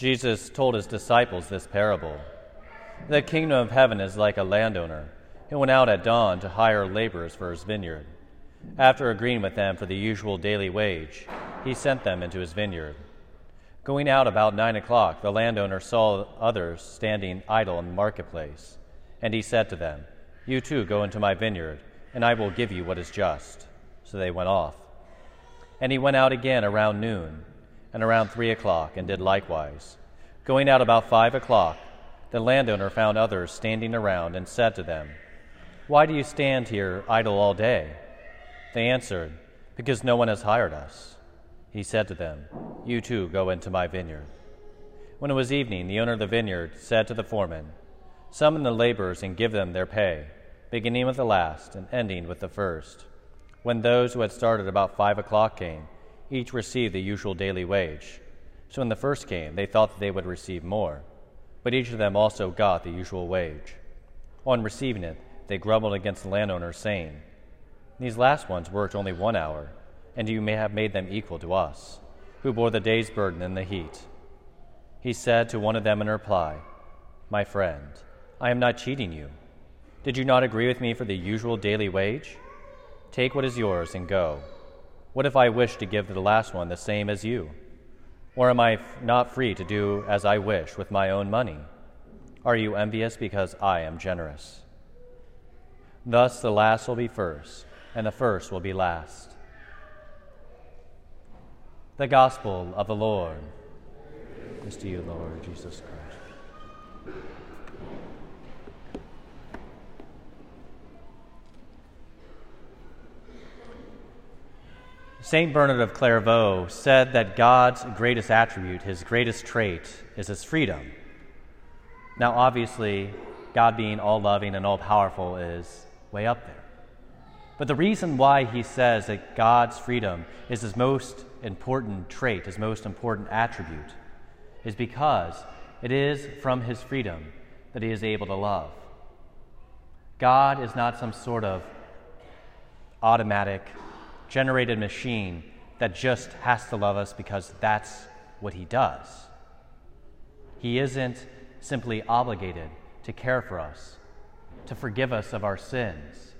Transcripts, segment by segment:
Jesus told his disciples this parable The kingdom of heaven is like a landowner who went out at dawn to hire laborers for his vineyard. After agreeing with them for the usual daily wage, he sent them into his vineyard. Going out about nine o'clock, the landowner saw others standing idle in the marketplace, and he said to them, You too go into my vineyard, and I will give you what is just. So they went off. And he went out again around noon and around three o'clock, and did likewise. Going out about five o'clock, the landowner found others standing around, and said to them, Why do you stand here idle all day? They answered, Because no one has hired us. He said to them, You too go into my vineyard. When it was evening, the owner of the vineyard said to the foreman, Summon the laborers and give them their pay, beginning with the last and ending with the first. When those who had started about five o'clock came, each received the usual daily wage. So when the first came, they thought that they would receive more, but each of them also got the usual wage. On receiving it, they grumbled against the landowner, saying, These last ones worked only one hour, and you may have made them equal to us, who bore the day's burden in the heat. He said to one of them in reply, My friend, I am not cheating you. Did you not agree with me for the usual daily wage? Take what is yours and go. What if I wish to give to the last one the same as you? Or am I not free to do as I wish with my own money? Are you envious because I am generous? Thus the last will be first, and the first will be last. The Gospel of the Lord. Praise to you, Lord Jesus Christ. St. Bernard of Clairvaux said that God's greatest attribute, his greatest trait, is his freedom. Now, obviously, God being all loving and all powerful is way up there. But the reason why he says that God's freedom is his most important trait, his most important attribute, is because it is from his freedom that he is able to love. God is not some sort of automatic generated machine that just has to love us because that's what he does. He isn't simply obligated to care for us, to forgive us of our sins.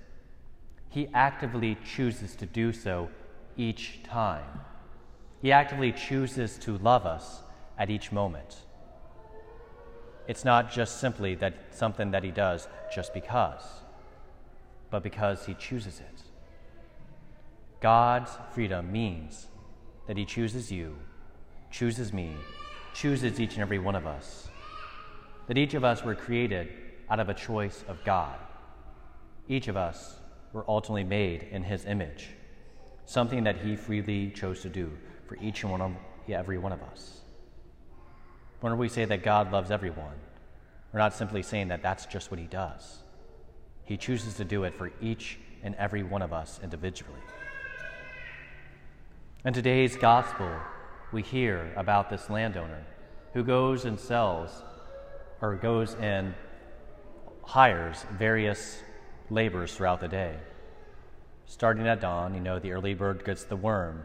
He actively chooses to do so each time. He actively chooses to love us at each moment. It's not just simply that something that he does just because, but because he chooses it. God's freedom means that He chooses you, chooses me, chooses each and every one of us. That each of us were created out of a choice of God. Each of us were ultimately made in His image, something that He freely chose to do for each and one of, every one of us. Whenever we say that God loves everyone, we're not simply saying that that's just what He does. He chooses to do it for each and every one of us individually. In today's gospel, we hear about this landowner who goes and sells or goes and hires various laborers throughout the day. Starting at dawn, you know, the early bird gets the worm.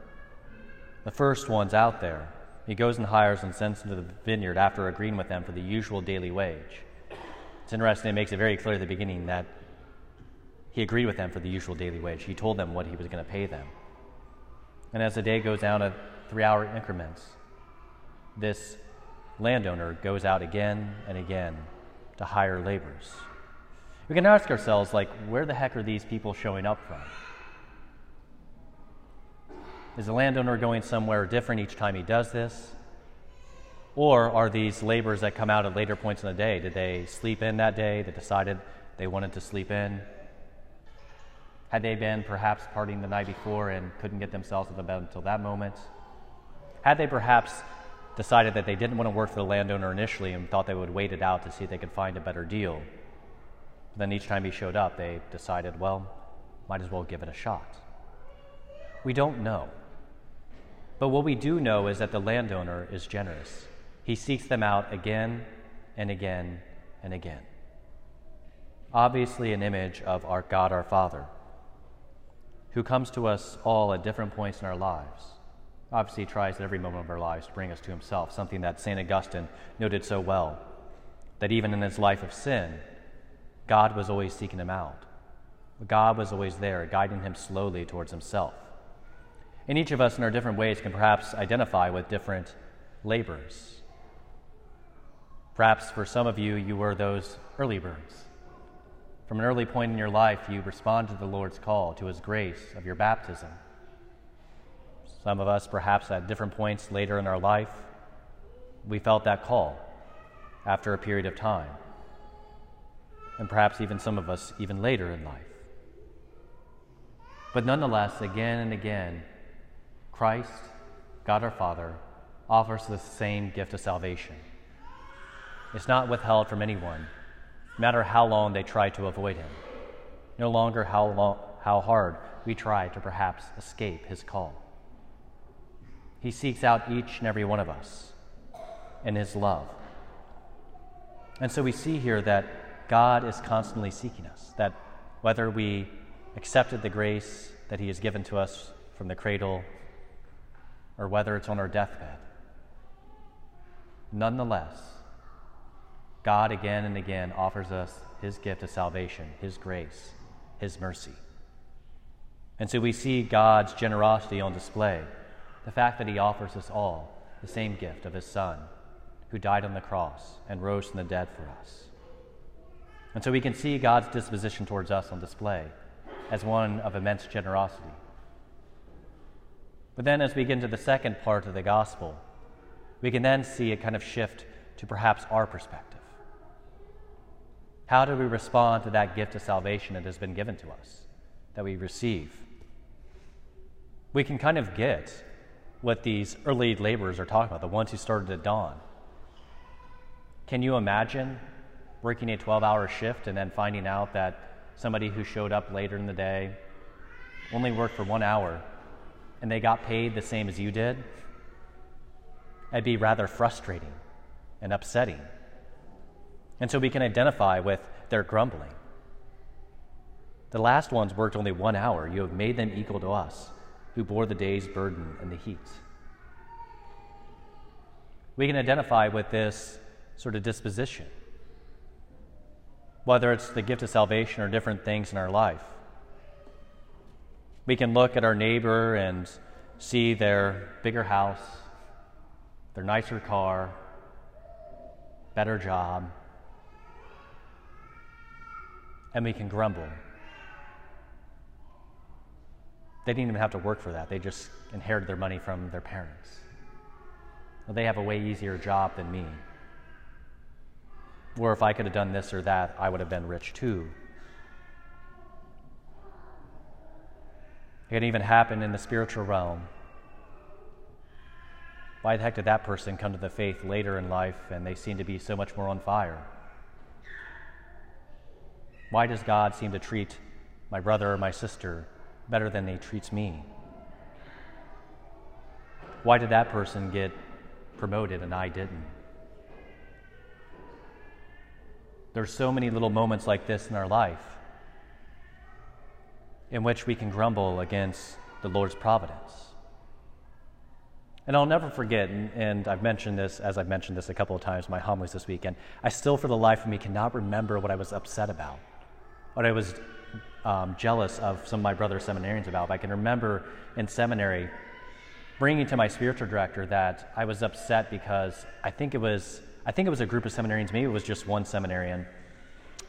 The first one's out there. He goes and hires and sends them to the vineyard after agreeing with them for the usual daily wage. It's interesting, it makes it very clear at the beginning that he agreed with them for the usual daily wage. He told them what he was going to pay them. And as the day goes down at three hour increments, this landowner goes out again and again to hire laborers. We can ask ourselves, like, where the heck are these people showing up from? Is the landowner going somewhere different each time he does this? Or are these laborers that come out at later points in the day? Did they sleep in that day? They decided they wanted to sleep in? Had they been perhaps partying the night before and couldn't get themselves to the bed until that moment? Had they perhaps decided that they didn't want to work for the landowner initially and thought they would wait it out to see if they could find a better deal? Then each time he showed up, they decided, well, might as well give it a shot. We don't know. But what we do know is that the landowner is generous. He seeks them out again and again and again. Obviously, an image of our God our Father who comes to us all at different points in our lives. obviously he tries at every moment of our lives to bring us to himself, something that St. Augustine noted so well that even in his life of sin, God was always seeking him out. God was always there, guiding him slowly towards himself. And each of us, in our different ways, can perhaps identify with different labors. Perhaps for some of you, you were those early birds. From an early point in your life, you respond to the Lord's call, to his grace of your baptism. Some of us, perhaps at different points later in our life, we felt that call after a period of time. And perhaps even some of us even later in life. But nonetheless, again and again, Christ, God our Father, offers the same gift of salvation. It's not withheld from anyone, no matter how long they try to avoid Him, no longer how, long, how hard we try to perhaps escape His call. He seeks out each and every one of us in His love. And so we see here that God is constantly seeking us, that whether we accepted the grace that He has given to us from the cradle or whether it's on our deathbed, nonetheless, God again and again offers us His gift of salvation, His grace, His mercy. And so we see God's generosity on display. The fact that He offers us all the same gift of His Son who died on the cross and rose from the dead for us. And so we can see God's disposition towards us on display as one of immense generosity. But then, as we get into the second part of the gospel, we can then see a kind of shift to perhaps our perspective. How do we respond to that gift of salvation that has been given to us, that we receive? We can kind of get what these early laborers are talking about, the ones who started at dawn. Can you imagine working a 12 hour shift and then finding out that somebody who showed up later in the day only worked for one hour and they got paid the same as you did? It'd be rather frustrating and upsetting. And so we can identify with their grumbling. The last ones worked only one hour. You have made them equal to us, who bore the day's burden and the heat. We can identify with this sort of disposition, whether it's the gift of salvation or different things in our life. We can look at our neighbor and see their bigger house, their nicer car, better job, and we can grumble. They didn't even have to work for that, they just inherited their money from their parents. Well, they have a way easier job than me. Or if I could have done this or that, I would have been rich too. It can even happen in the spiritual realm. Why the heck did that person come to the faith later in life and they seem to be so much more on fire? Why does God seem to treat my brother or my sister better than he treats me? Why did that person get promoted and I didn't? There's so many little moments like this in our life in which we can grumble against the Lord's providence. And I'll never forget, and, and, I've mentioned this as I've mentioned this a couple of times in my homilies this weekend, I still, for the life of me, cannot remember what I was upset about, what I was um, jealous of some of my brother seminarians about. I can remember in seminary bringing to my spiritual director that I was upset because I think it was I think it was a group of seminarians, maybe it was just one seminarian,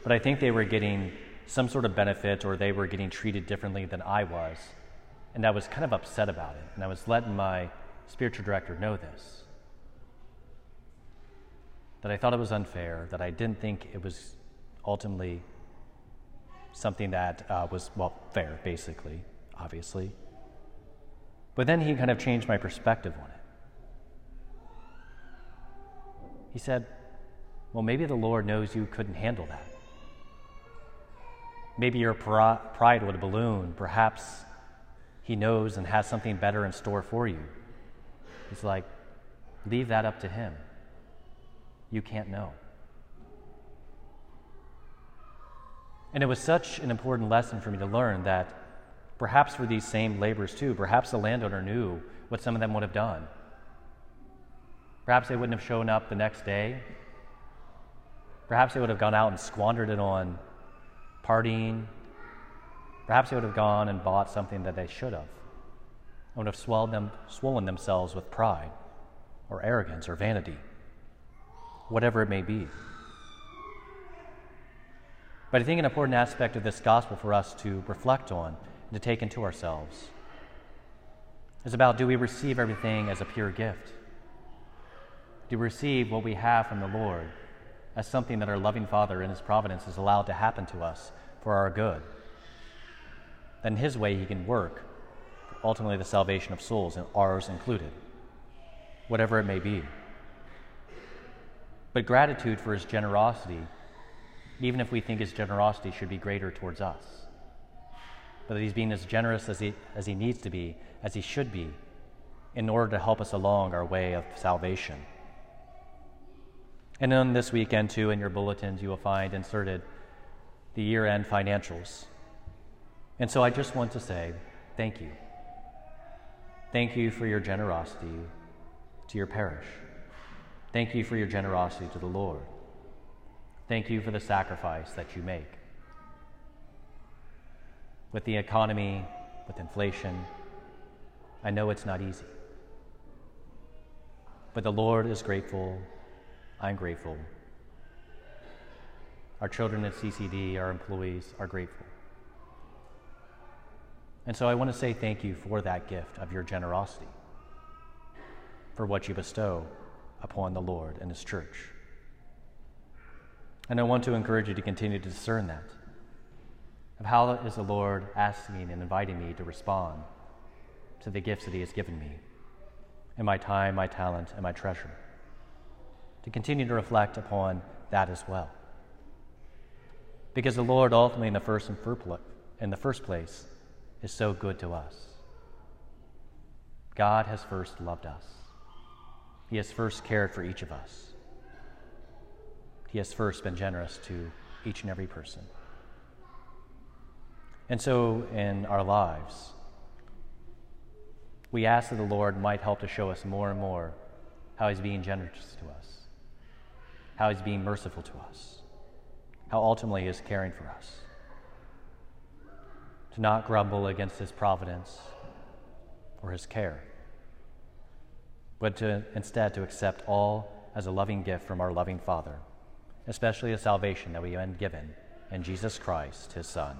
but I think they were getting some sort of benefit or they were getting treated differently than I was. And I was kind of upset about it. And I was letting my spiritual director know this that I thought it was unfair, that I didn't think it was ultimately something that uh, was, well, fair, basically, obviously. But then he kind of changed my perspective on it. He said, Well, maybe the Lord knows you couldn't handle that. Maybe your pride would balloon. Perhaps He knows and has something better in store for you. He's like, Leave that up to Him. You can't know. And it was such an important lesson for me to learn that perhaps for these same laborers too, perhaps the landowner knew what some of them would have done. Perhaps they wouldn't have shown up the next day. Perhaps they would have gone out and squandered it on partying. Perhaps they would have gone and bought something that they should have and would have swelled them, swollen themselves with pride or arrogance or vanity, whatever it may be. But I think an important aspect of this gospel for us to reflect on and to take into ourselves is about do we receive everything as a pure gift? Do we receive what we have from the Lord as something that our loving Father in His providence has allowed to happen to us for our good? Then His way He can work, ultimately the salvation of souls, and ours included, whatever it may be. But gratitude for His generosity even if we think his generosity should be greater towards us. But that he's being as generous as he, as he needs to be, as he should be, in order to help us along our way of salvation. And then this weekend, too, in your bulletins, you will find inserted the year end financials. And so I just want to say thank you. Thank you for your generosity to your parish. Thank you for your generosity to the Lord. Thank you for the sacrifice that you make. With the economy, with inflation, I know it's not easy. But the Lord is grateful. I'm grateful. Our children at CCD, our employees are grateful. And so I want to say thank you for that gift of your generosity, for what you bestow upon the Lord and His church. And I want to encourage you to continue to discern that. Of how is the Lord asking and inviting me to respond to the gifts that He has given me in my time, my talent, and my treasure? To continue to reflect upon that as well. Because the Lord, ultimately, in the first, in the first place, is so good to us. God has first loved us, He has first cared for each of us. He has first been generous to each and every person. And so, in our lives, we ask that the Lord might help to show us more and more how He's being generous to us, how He's being merciful to us, how ultimately He is caring for us. To not grumble against His providence or His care, but to instead to accept all as a loving gift from our loving Father especially the salvation that we have been given in Jesus Christ, his Son.